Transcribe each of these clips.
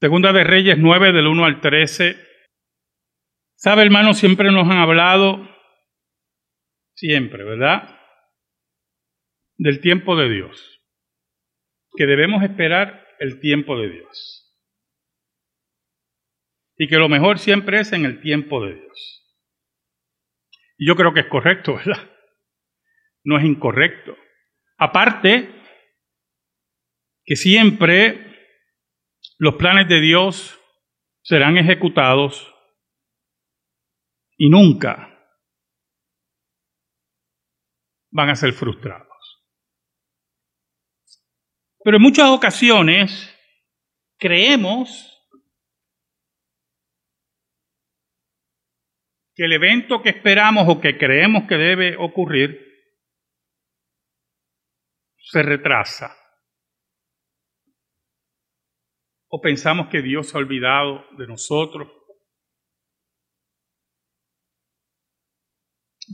Segunda de Reyes 9 del 1 al 13. Sabe, hermano, siempre nos han hablado, siempre, ¿verdad? Del tiempo de Dios. Que debemos esperar el tiempo de Dios. Y que lo mejor siempre es en el tiempo de Dios. Y yo creo que es correcto, ¿verdad? No es incorrecto. Aparte, que siempre los planes de Dios serán ejecutados y nunca van a ser frustrados. Pero en muchas ocasiones creemos que el evento que esperamos o que creemos que debe ocurrir se retrasa. O pensamos que Dios se ha olvidado de nosotros.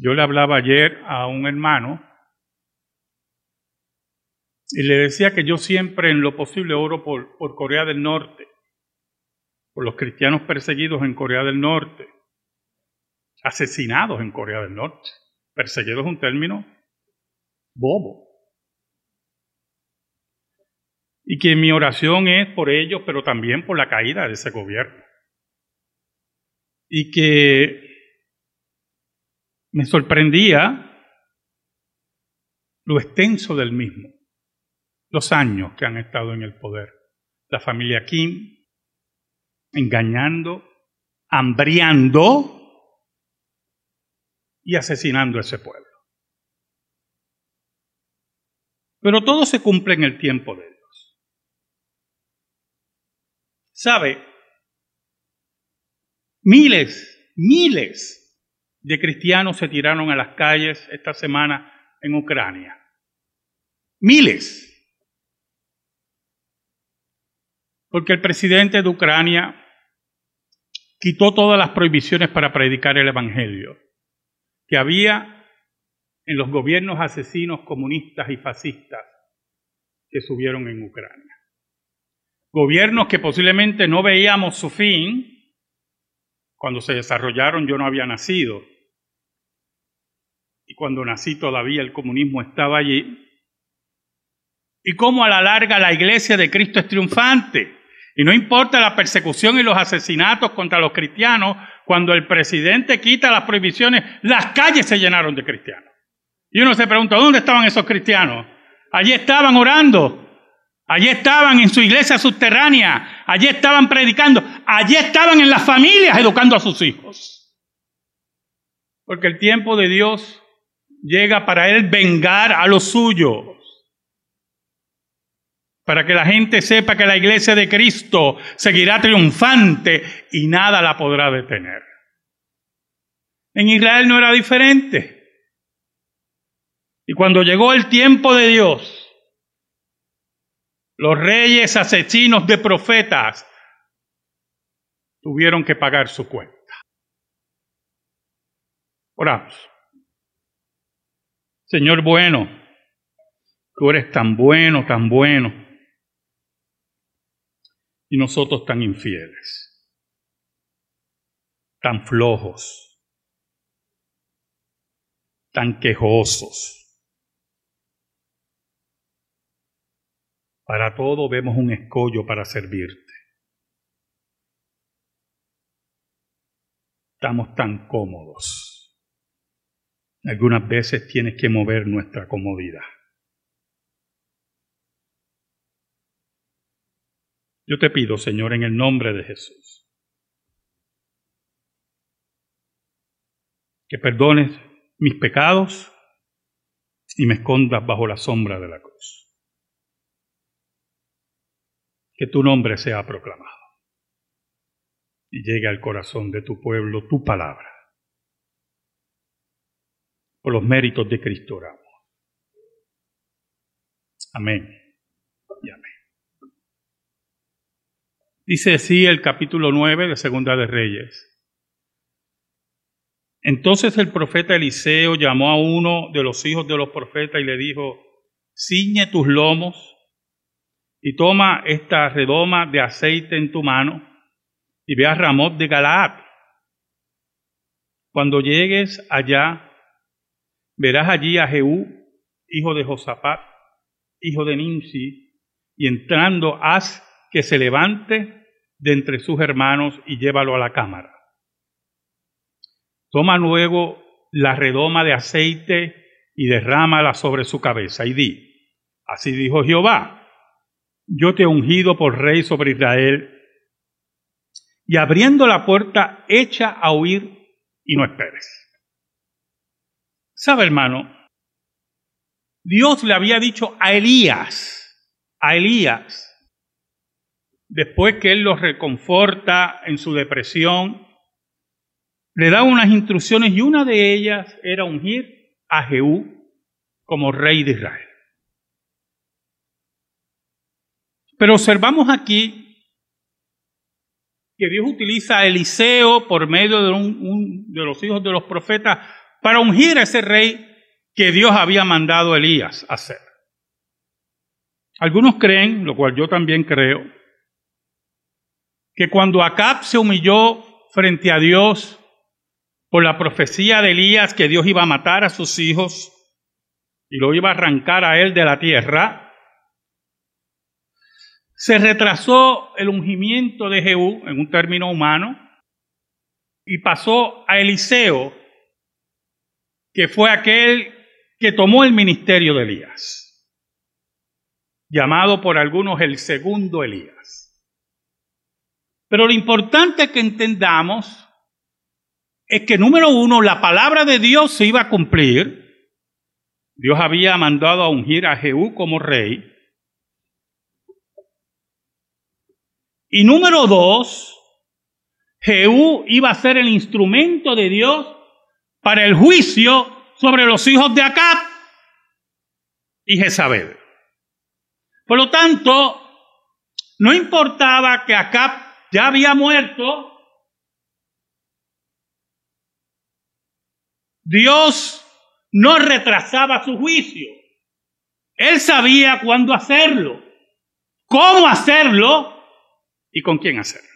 Yo le hablaba ayer a un hermano y le decía que yo siempre en lo posible oro por, por Corea del Norte, por los cristianos perseguidos en Corea del Norte asesinados en Corea del Norte. Perseguidos es un término bobo. Y que mi oración es por ellos, pero también por la caída de ese gobierno. Y que me sorprendía lo extenso del mismo, los años que han estado en el poder. La familia Kim engañando, hambriando y asesinando a ese pueblo. Pero todo se cumple en el tiempo de Dios. ¿Sabe? Miles, miles de cristianos se tiraron a las calles esta semana en Ucrania. Miles. Porque el presidente de Ucrania quitó todas las prohibiciones para predicar el Evangelio que había en los gobiernos asesinos comunistas y fascistas que subieron en Ucrania. Gobiernos que posiblemente no veíamos su fin. Cuando se desarrollaron yo no había nacido. Y cuando nací todavía el comunismo estaba allí. Y cómo a la larga la iglesia de Cristo es triunfante. Y no importa la persecución y los asesinatos contra los cristianos, cuando el presidente quita las prohibiciones, las calles se llenaron de cristianos. Y uno se pregunta, ¿dónde estaban esos cristianos? Allí estaban orando, allí estaban en su iglesia subterránea, allí estaban predicando, allí estaban en las familias educando a sus hijos. Porque el tiempo de Dios llega para Él vengar a los suyos para que la gente sepa que la iglesia de Cristo seguirá triunfante y nada la podrá detener. En Israel no era diferente. Y cuando llegó el tiempo de Dios, los reyes asesinos de profetas tuvieron que pagar su cuenta. Oramos. Señor bueno, tú eres tan bueno, tan bueno y nosotros tan infieles, tan flojos, tan quejosos. Para todo vemos un escollo para servirte. Estamos tan cómodos. Algunas veces tienes que mover nuestra comodidad. Yo te pido, Señor, en el nombre de Jesús, que perdones mis pecados y me escondas bajo la sombra de la cruz. Que tu nombre sea proclamado y llegue al corazón de tu pueblo tu palabra. Por los méritos de Cristo oramos. Amén y amén. Dice así el capítulo 9 de Segunda de Reyes. Entonces el profeta Eliseo llamó a uno de los hijos de los profetas y le dijo, ciñe tus lomos y toma esta redoma de aceite en tu mano y ve a Ramot de Galaad. Cuando llegues allá, verás allí a Jehú, hijo de Josafat, hijo de Nimsi, y entrando haz que se levante de entre sus hermanos y llévalo a la cámara. Toma luego la redoma de aceite y derrámala sobre su cabeza y di, así dijo Jehová, yo te he ungido por rey sobre Israel, y abriendo la puerta, echa a huir y no esperes. ¿Sabe, hermano? Dios le había dicho a Elías, a Elías, después que él lo reconforta en su depresión, le da unas instrucciones y una de ellas era ungir a Jehú como rey de Israel. Pero observamos aquí que Dios utiliza a Eliseo por medio de, de los hijos de los profetas para ungir a ese rey que Dios había mandado a Elías hacer. Algunos creen, lo cual yo también creo, que cuando Acab se humilló frente a Dios por la profecía de Elías que Dios iba a matar a sus hijos y lo iba a arrancar a él de la tierra, se retrasó el ungimiento de Jehú en un término humano y pasó a Eliseo, que fue aquel que tomó el ministerio de Elías, llamado por algunos el segundo Elías. Pero lo importante que entendamos es que, número uno, la palabra de Dios se iba a cumplir. Dios había mandado a ungir a Jehú como rey. Y número dos, Jehú iba a ser el instrumento de Dios para el juicio sobre los hijos de Acab y Jezabel. Por lo tanto, no importaba que Acab ya había muerto, Dios no retrasaba su juicio. Él sabía cuándo hacerlo, cómo hacerlo y con quién hacerlo.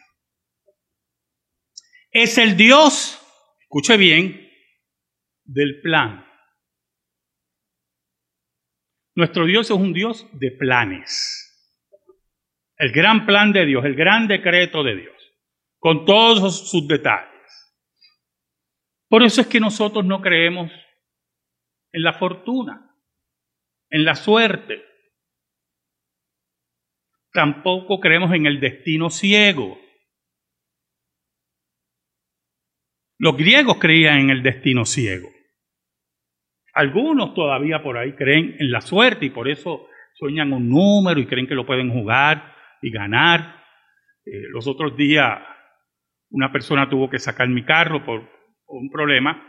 Es el Dios, escuche bien, del plan. Nuestro Dios es un Dios de planes. El gran plan de Dios, el gran decreto de Dios, con todos sus detalles. Por eso es que nosotros no creemos en la fortuna, en la suerte, Tampoco creemos en el destino ciego. Los griegos creían en el destino ciego. Algunos todavía por ahí creen en la suerte y por eso sueñan un número y creen que lo pueden jugar y ganar. Eh, los otros días una persona tuvo que sacar mi carro por un problema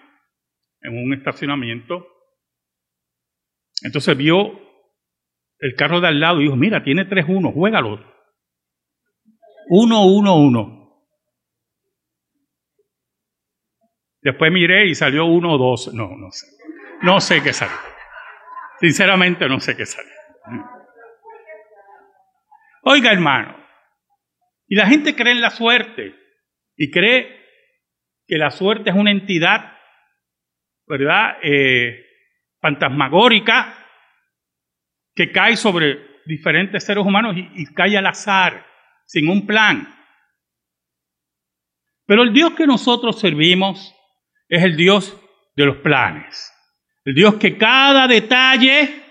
en un estacionamiento. Entonces vio el carro de al lado y dijo, mira, tiene 3-1, juégalo. 1-1-1. Después miré y salió 1-2. No, no sé. No sé qué salió. Sinceramente no sé qué salió. Oiga, hermano, y la gente cree en la suerte y cree que la suerte es una entidad, ¿verdad? Eh, fantasmagórica que cae sobre diferentes seres humanos y, cae al azar, sin un plan. Pero el Dios que nosotros servimos es el Dios de los planes. El Dios que cada detalle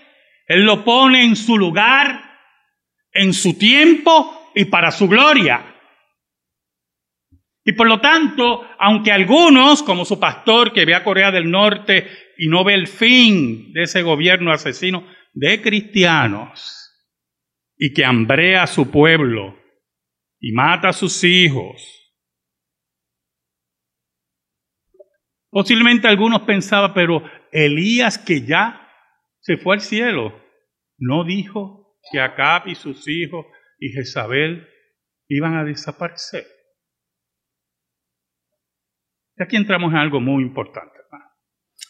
Él lo pone en su lugar, en su tiempo y para su gloria. Y por lo tanto, aunque algunos, como su pastor que ve a Corea del Norte y no ve el fin de ese gobierno asesino, de cristianos y que hambrea a su pueblo y mata a sus hijos. Posiblemente algunos pensaban, pero Elías que ya se fue al cielo, no dijo que Acab y sus hijos y Jezabel iban a desaparecer. Y aquí entramos en algo muy importante.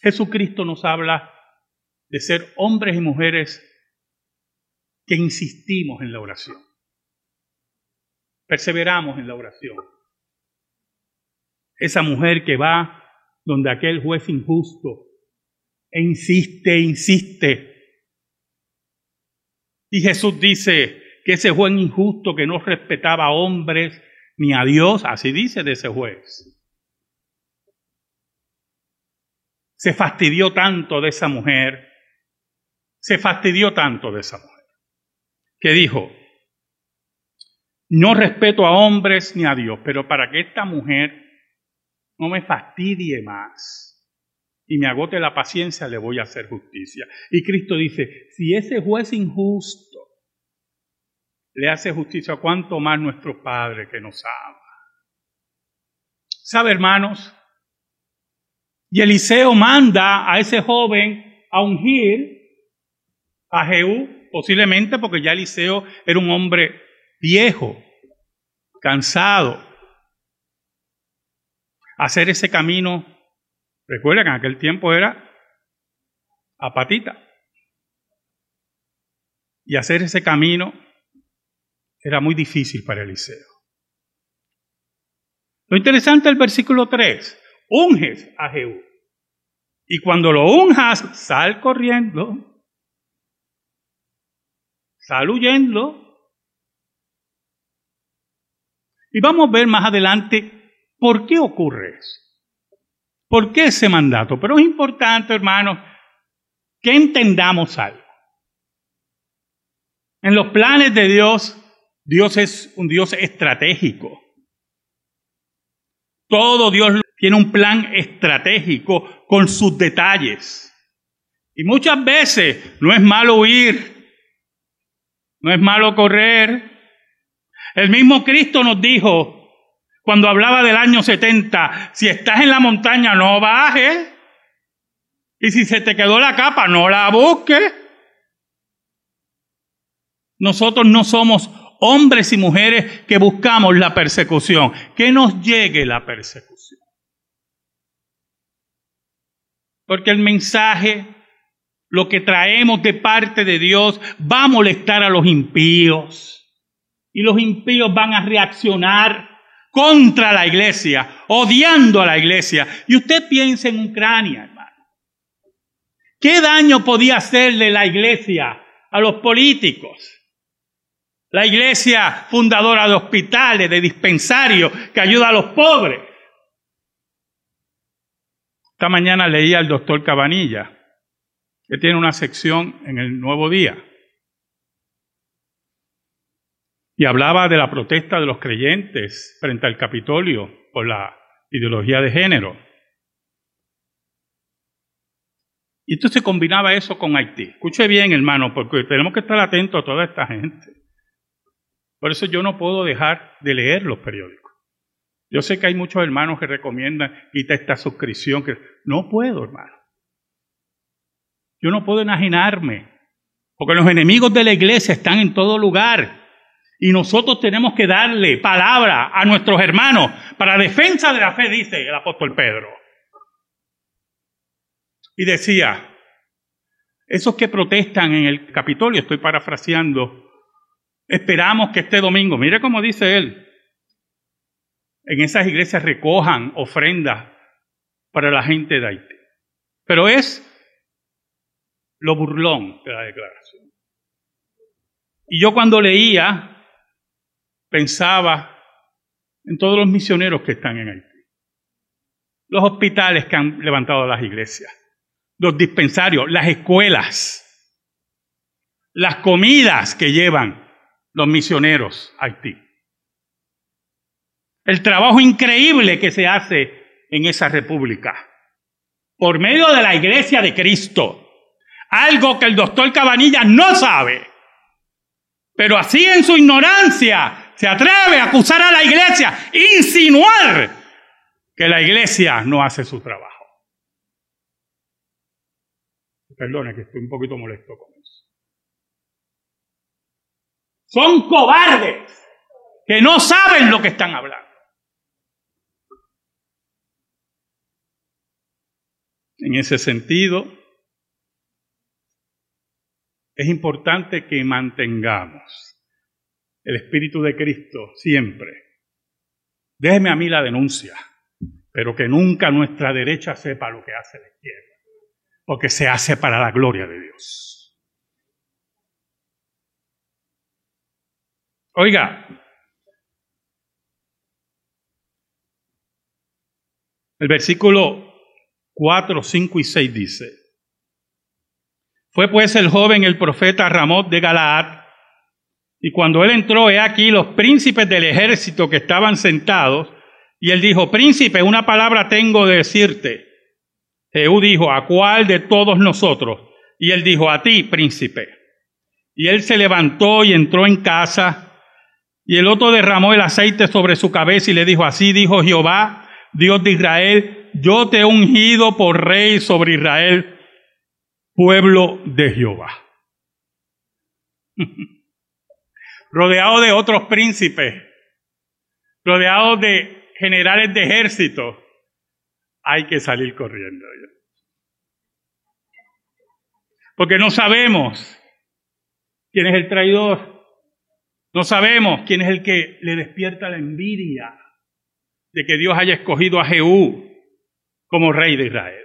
Jesucristo nos habla de ser hombres y mujeres que insistimos en la oración. Perseveramos en la oración. Esa mujer que va donde aquel juez injusto e insiste, insiste. Y Jesús dice que ese juez injusto que no respetaba a hombres ni a Dios, así dice de ese juez. Se fastidió tanto de esa mujer, se fastidió tanto de esa mujer, que dijo, no respeto a hombres ni a Dios, pero para que esta mujer no me fastidie más y me agote la paciencia, le voy a hacer justicia. Y Cristo dice, si ese juez injusto le hace justicia, ¿cuánto más nuestro Padre que nos ama? ¿Sabe, hermanos? Y Eliseo manda a ese joven a ungir a Jehú, posiblemente porque ya Eliseo era un hombre viejo, cansado. Hacer ese camino, recuerda que en aquel tiempo era a patita. Y hacer ese camino era muy difícil para Eliseo. Lo interesante del versículo 3, unges a Jehú. Y cuando lo unjas, sal corriendo, sal huyendo. Y vamos a ver más adelante por qué ocurre eso. ¿Por qué ese mandato? Pero es importante, hermanos, que entendamos algo. En los planes de Dios, Dios es un Dios estratégico. Todo Dios tiene un plan estratégico con sus detalles. Y muchas veces no es malo huir, no es malo correr. El mismo Cristo nos dijo cuando hablaba del año 70, si estás en la montaña no bajes. Y si se te quedó la capa, no la busques. Nosotros no somos hombres y mujeres que buscamos la persecución, que nos llegue la persecución. Porque el mensaje, lo que traemos de parte de Dios, va a molestar a los impíos. Y los impíos van a reaccionar contra la iglesia, odiando a la iglesia. Y usted piensa en Ucrania, hermano. ¿Qué daño podía hacerle la iglesia a los políticos? La iglesia fundadora de hospitales, de dispensarios, que ayuda a los pobres. Esta mañana leía al doctor Cabanilla, que tiene una sección en el Nuevo Día. Y hablaba de la protesta de los creyentes frente al Capitolio por la ideología de género. Y entonces combinaba eso con Haití. Escuche bien, hermano, porque tenemos que estar atentos a toda esta gente. Por eso yo no puedo dejar de leer los periódicos. Yo sé que hay muchos hermanos que recomiendan quita esta suscripción. Que... No puedo, hermano. Yo no puedo imaginarme. Porque los enemigos de la iglesia están en todo lugar. Y nosotros tenemos que darle palabra a nuestros hermanos para defensa de la fe, dice el apóstol Pedro. Y decía, esos que protestan en el Capitolio, estoy parafraseando, esperamos que este domingo, mire cómo dice él, en esas iglesias recojan ofrendas para la gente de Haití. Pero es lo burlón de la declaración. Y yo cuando leía, pensaba en todos los misioneros que están en Haití, los hospitales que han levantado las iglesias, los dispensarios, las escuelas, las comidas que llevan los misioneros a Haití el trabajo increíble que se hace en esa república por medio de la iglesia de Cristo. Algo que el doctor Cabanilla no sabe. Pero así en su ignorancia se atreve a acusar a la iglesia, insinuar que la iglesia no hace su trabajo. Perdone que estoy un poquito molesto con eso. Son cobardes que no saben lo que están hablando. En ese sentido, es importante que mantengamos el Espíritu de Cristo siempre. Déjeme a mí la denuncia, pero que nunca nuestra derecha sepa lo que hace la izquierda, porque se hace para la gloria de Dios. Oiga, el versículo 4, 5 y 6 dice, fue pues el joven el profeta Ramón de Galaad, y cuando él entró, he aquí los príncipes del ejército que estaban sentados, y él dijo, príncipe, una palabra tengo de decirte. Jehú dijo, ¿a cuál de todos nosotros? Y él dijo, a ti, príncipe. Y él se levantó y entró en casa, y el otro derramó el aceite sobre su cabeza y le dijo, así dijo Jehová, Dios de Israel, yo te he ungido por rey sobre Israel pueblo de Jehová. rodeado de otros príncipes, rodeado de generales de ejército, hay que salir corriendo. Porque no sabemos quién es el traidor. No sabemos quién es el que le despierta la envidia de que Dios haya escogido a Jehú como rey de Israel.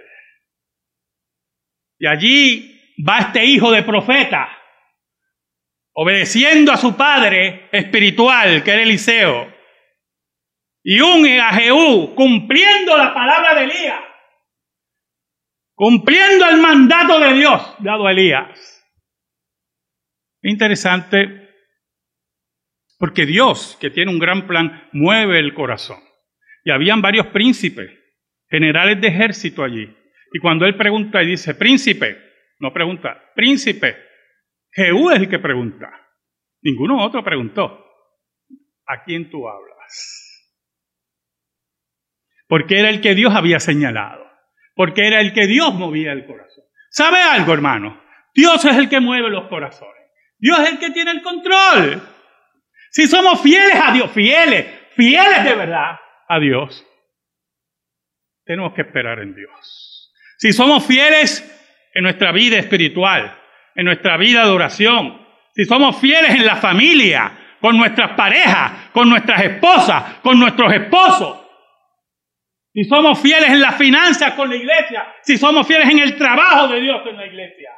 Y allí va este hijo de profeta, obedeciendo a su padre espiritual, que era Eliseo, y un a Jehú, cumpliendo la palabra de Elías, cumpliendo el mandato de Dios dado a Elías. Interesante, porque Dios, que tiene un gran plan, mueve el corazón. Y habían varios príncipes, generales de ejército allí, y cuando él pregunta y dice, príncipe, no pregunta, príncipe, Jehú es el que pregunta. Ninguno otro preguntó, ¿a quién tú hablas? Porque era el que Dios había señalado, porque era el que Dios movía el corazón. ¿Sabe algo, hermano? Dios es el que mueve los corazones. Dios es el que tiene el control. Si somos fieles a Dios, fieles, fieles de verdad a Dios, tenemos que esperar en Dios. Si somos fieles en nuestra vida espiritual, en nuestra vida de oración, si somos fieles en la familia, con nuestras parejas, con nuestras esposas, con nuestros esposos, si somos fieles en las finanzas con la iglesia, si somos fieles en el trabajo de Dios en la iglesia,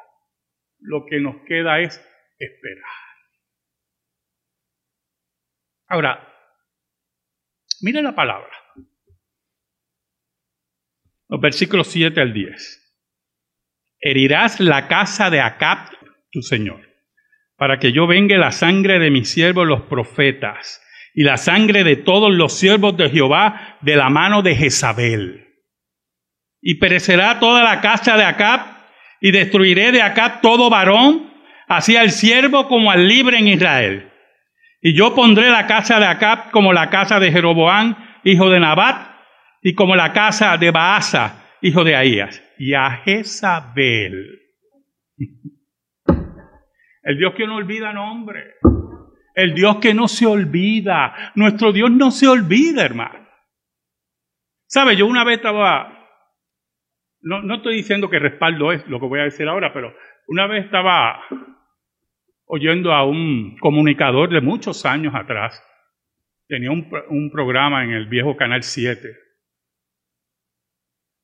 lo que nos queda es esperar. Ahora, mire la palabra los versículos 7 al 10. Herirás la casa de Acab, tu Señor, para que yo vengue la sangre de mis siervos los profetas y la sangre de todos los siervos de Jehová de la mano de Jezabel. Y perecerá toda la casa de Acab y destruiré de Acab todo varón, así al siervo como al libre en Israel. Y yo pondré la casa de Acab como la casa de Jeroboam, hijo de Nabat, y como la casa de Baasa, hijo de Ahías, y a Jezabel. El Dios que no olvida nombre. El Dios que no se olvida. Nuestro Dios no se olvida, hermano. ¿Sabe? Yo una vez estaba, no, no estoy diciendo que respaldo es lo que voy a decir ahora, pero una vez estaba oyendo a un comunicador de muchos años atrás. Tenía un, un programa en el viejo Canal 7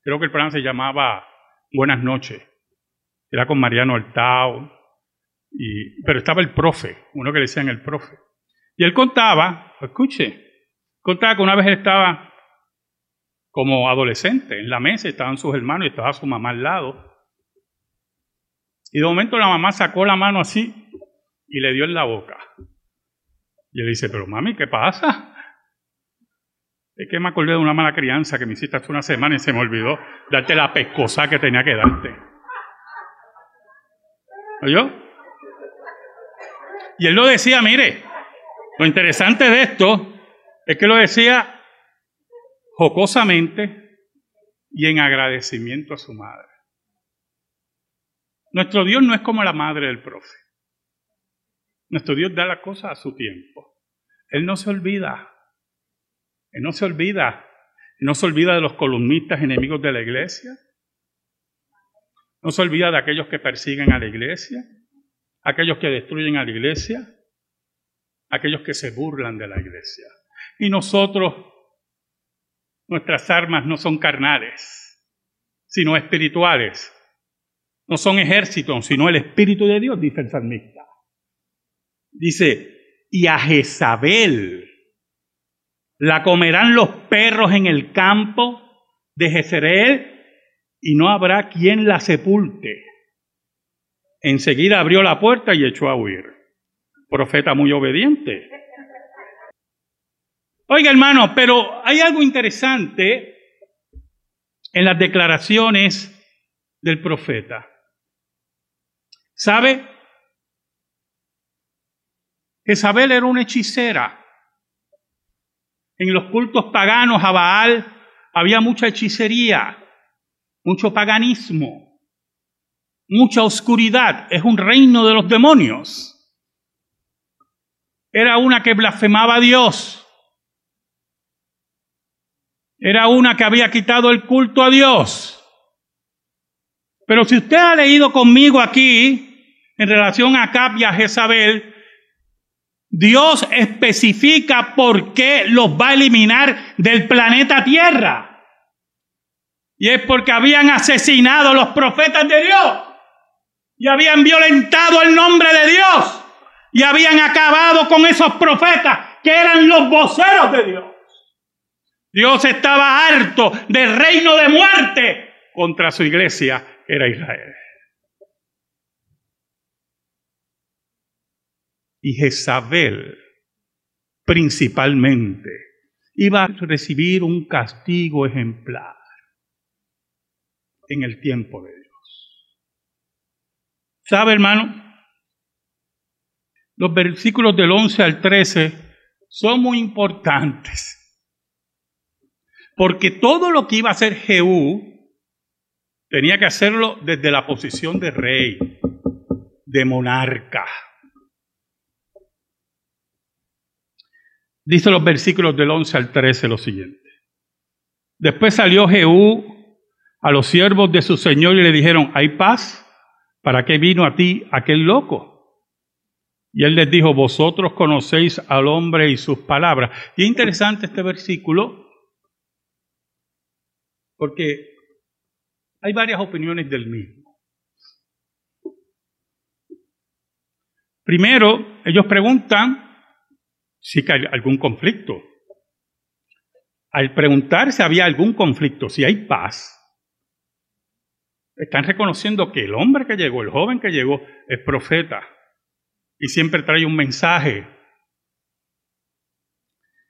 Creo que el programa se llamaba Buenas noches. Era con Mariano Altao. Pero estaba el profe, uno que le decían el profe. Y él contaba, escuche, contaba que una vez estaba como adolescente en la mesa, estaban sus hermanos y estaba su mamá al lado. Y de momento la mamá sacó la mano así y le dio en la boca. Y él dice, pero mami, ¿qué pasa? Es que me acordé de una mala crianza que me hiciste hace una semana y se me olvidó darte la pescosa que tenía que darte. ¿Oyó? Y él lo decía, mire, lo interesante de esto es que lo decía jocosamente y en agradecimiento a su madre. Nuestro Dios no es como la madre del profe. Nuestro Dios da las cosas a su tiempo. Él no se olvida. No se olvida, no se olvida de los columnistas enemigos de la iglesia, no se olvida de aquellos que persiguen a la iglesia, aquellos que destruyen a la iglesia, aquellos que se burlan de la iglesia. Y nosotros, nuestras armas no son carnales, sino espirituales. No son ejércitos, sino el Espíritu de Dios, dice el salmista. Dice, y a Jezabel la comerán los perros en el campo de Jezreel y no habrá quien la sepulte. Enseguida abrió la puerta y echó a huir. Profeta muy obediente. Oiga, hermano, pero hay algo interesante en las declaraciones del profeta. ¿Sabe? Jezabel era una hechicera. En los cultos paganos a Baal había mucha hechicería, mucho paganismo, mucha oscuridad. Es un reino de los demonios. Era una que blasfemaba a Dios. Era una que había quitado el culto a Dios. Pero si usted ha leído conmigo aquí, en relación a Cap y a Jezabel, Dios especifica por qué los va a eliminar del planeta Tierra. Y es porque habían asesinado a los profetas de Dios. Y habían violentado el nombre de Dios. Y habían acabado con esos profetas que eran los voceros de Dios. Dios estaba harto del reino de muerte contra su iglesia, era Israel. Y Jezabel principalmente iba a recibir un castigo ejemplar en el tiempo de Dios. ¿Sabe, hermano? Los versículos del 11 al 13 son muy importantes. Porque todo lo que iba a hacer Jehú tenía que hacerlo desde la posición de rey, de monarca. Dice los versículos del 11 al 13 lo siguiente. Después salió Jehú a los siervos de su señor y le dijeron, ¿hay paz? ¿Para qué vino a ti aquel loco? Y él les dijo, vosotros conocéis al hombre y sus palabras. Y es interesante este versículo porque hay varias opiniones del mismo. Primero, ellos preguntan si hay algún conflicto. Al preguntar si había algún conflicto, si hay paz, están reconociendo que el hombre que llegó, el joven que llegó, es profeta y siempre trae un mensaje.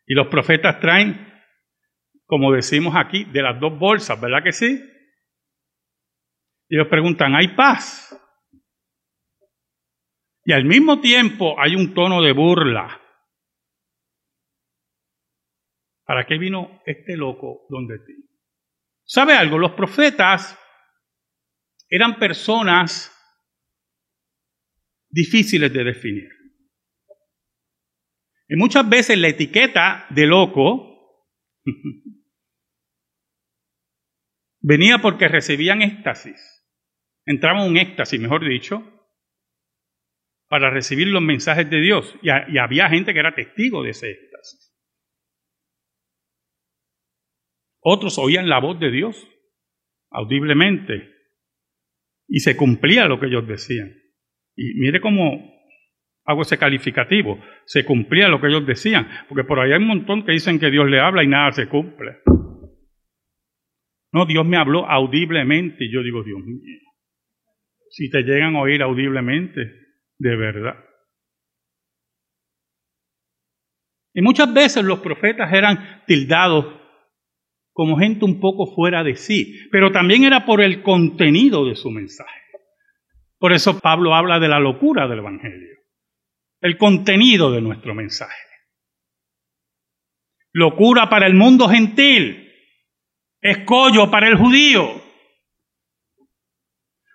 Y los profetas traen, como decimos aquí, de las dos bolsas, ¿verdad que sí? Y ellos preguntan, ¿hay paz? Y al mismo tiempo hay un tono de burla. ¿Para qué vino este loco donde ti? ¿Sabe algo? Los profetas eran personas difíciles de definir. Y muchas veces la etiqueta de loco venía porque recibían éxtasis. Entraban en un éxtasis, mejor dicho, para recibir los mensajes de Dios. Y, y había gente que era testigo de ese éxtasis. Otros oían la voz de Dios audiblemente y se cumplía lo que ellos decían. Y mire cómo hago ese calificativo, se cumplía lo que ellos decían, porque por ahí hay un montón que dicen que Dios le habla y nada se cumple. No, Dios me habló audiblemente y yo digo, Dios mío, si te llegan a oír audiblemente, de verdad. Y muchas veces los profetas eran tildados como gente un poco fuera de sí, pero también era por el contenido de su mensaje. Por eso Pablo habla de la locura del Evangelio, el contenido de nuestro mensaje. Locura para el mundo gentil, escollo para el judío.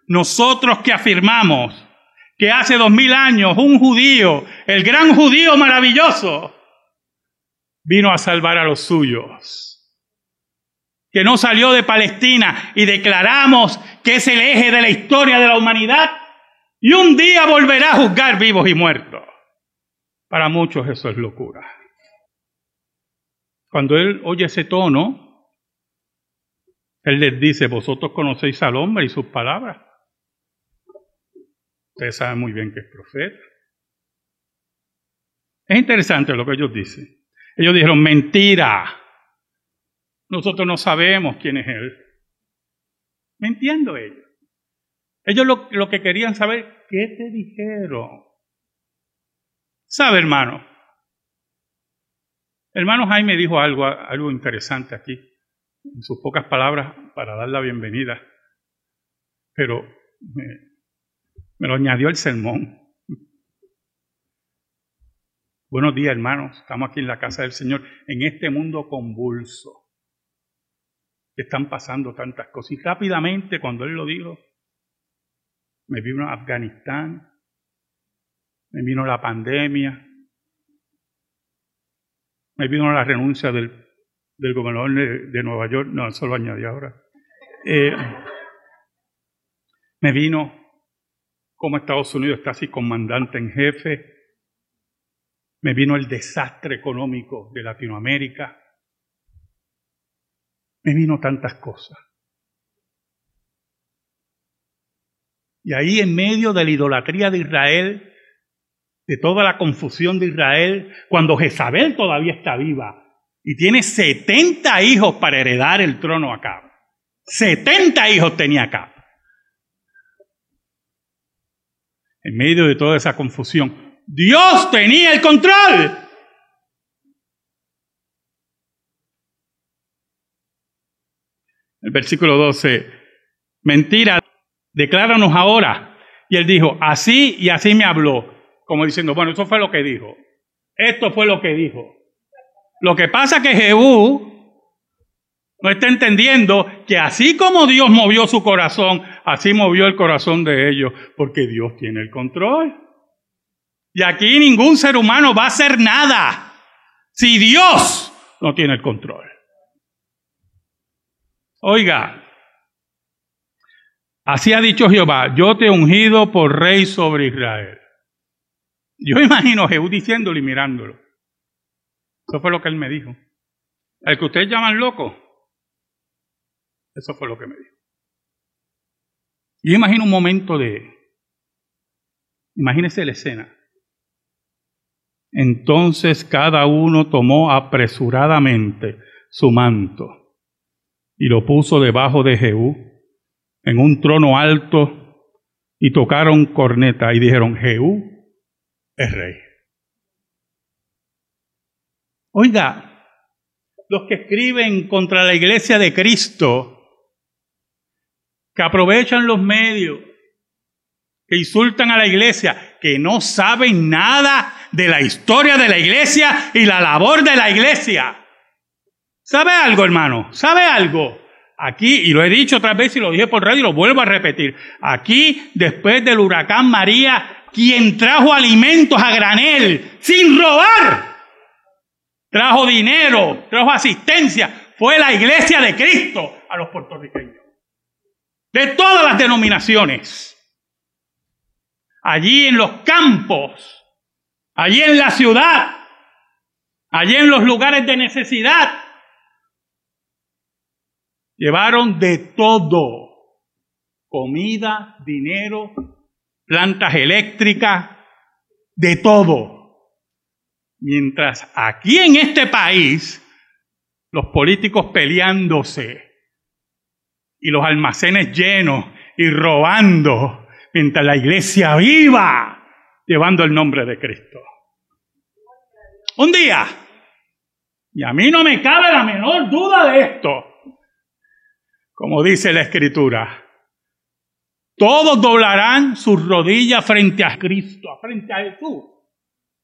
Nosotros que afirmamos que hace dos mil años un judío, el gran judío maravilloso, vino a salvar a los suyos que no salió de Palestina y declaramos que es el eje de la historia de la humanidad Y un día volverá a juzgar vivos y muertos. Para muchos eso es locura. Cuando él oye ese tono, él les dice, vosotros conocéis al hombre y sus palabras. Ustedes saben muy bien que es profeta. Es interesante lo que ellos dicen. Ellos dijeron, mentira. Nosotros no sabemos quién es Él. ¿Me entiendo ellos? Ellos lo, lo que querían saber, ¿qué te dijeron? ¿Sabe, hermano? Hermano Jaime dijo algo, algo interesante aquí, en sus pocas palabras, para dar la bienvenida, pero me, me lo añadió el sermón. Buenos días, hermanos. Estamos aquí en la casa del Señor, en este mundo convulso están pasando tantas cosas. Y rápidamente, cuando él lo dijo, me vino Afganistán, me vino la pandemia, me vino la renuncia del, del gobernador de, Nueva York, no, eso lo añadí ahora. Eh, me vino como Estados Unidos está así comandante en jefe, me vino el desastre económico de Latinoamérica, me vino tantas cosas. Y ahí en medio de la idolatría de Israel, de toda la confusión de Israel, cuando Jezabel todavía está viva y tiene 70 hijos para heredar el trono acá. 70 hijos tenía acá. En medio de toda esa confusión, Dios tenía el control. El versículo 12, mentira, decláranos ahora. Y él dijo, así y así me habló, como diciendo, bueno, eso fue lo que dijo. Esto fue lo que dijo. Lo que pasa que Jehú no está entendiendo que así como Dios movió su corazón, así movió el corazón de ellos, porque Dios tiene el control. Y aquí ningún ser humano va a hacer nada si Dios no tiene el control. Oiga, así ha dicho Jehová, yo te he ungido por rey sobre Israel. Yo imagino a Jehú diciéndolo y mirándolo. Eso fue lo que él me dijo. El que ustedes llaman loco, eso fue lo que me dijo. Yo imagino un momento de, imagínese la escena. Entonces cada uno tomó apresuradamente su manto y lo puso debajo de Jehú en un trono alto y tocaron corneta y dijeron, Jehú es rey. Oiga, los que escriben contra la iglesia de Cristo, que aprovechan los medios, que insultan a la iglesia, que no saben nada de la historia de la iglesia y la labor de la iglesia. ¿Sabe algo, hermano? ¿Sabe algo? Aquí, y lo he dicho otras veces y lo dije por radio y lo vuelvo a repetir. Aquí, después del huracán María, quien trajo alimentos a granel sin robar, trajo dinero, trajo asistencia, fue la iglesia de Cristo a los puertorriqueños. De todas las denominaciones. Allí en los campos, allí en la ciudad, allí en los lugares de necesidad, Llevaron de todo. Comida, dinero, plantas eléctricas, de todo. Mientras aquí en este país, los políticos peleándose y los almacenes llenos y robando, mientras la iglesia viva, llevando el nombre de Cristo. Un día, y a mí no me cabe la menor duda de esto, como dice la escritura. Todos doblarán sus rodillas frente a Cristo, frente a Jesús.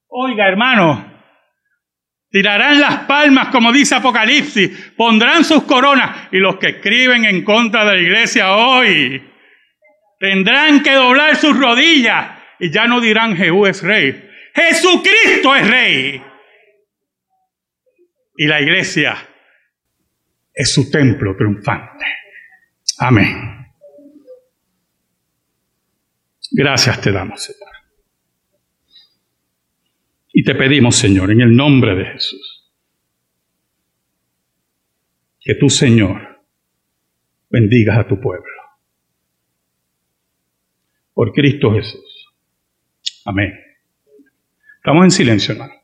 Oiga, hermano, tirarán las palmas, como dice Apocalipsis, pondrán sus coronas y los que escriben en contra de la iglesia hoy tendrán que doblar sus rodillas y ya no dirán Jehú es rey. Jesucristo es rey. Y la iglesia es su templo triunfante. Amén. Gracias te damos, Señor. Y te pedimos, Señor, en el nombre de Jesús, que tú, Señor, bendigas a tu pueblo. Por Cristo Jesús. Amén. Estamos en silencio, hermano.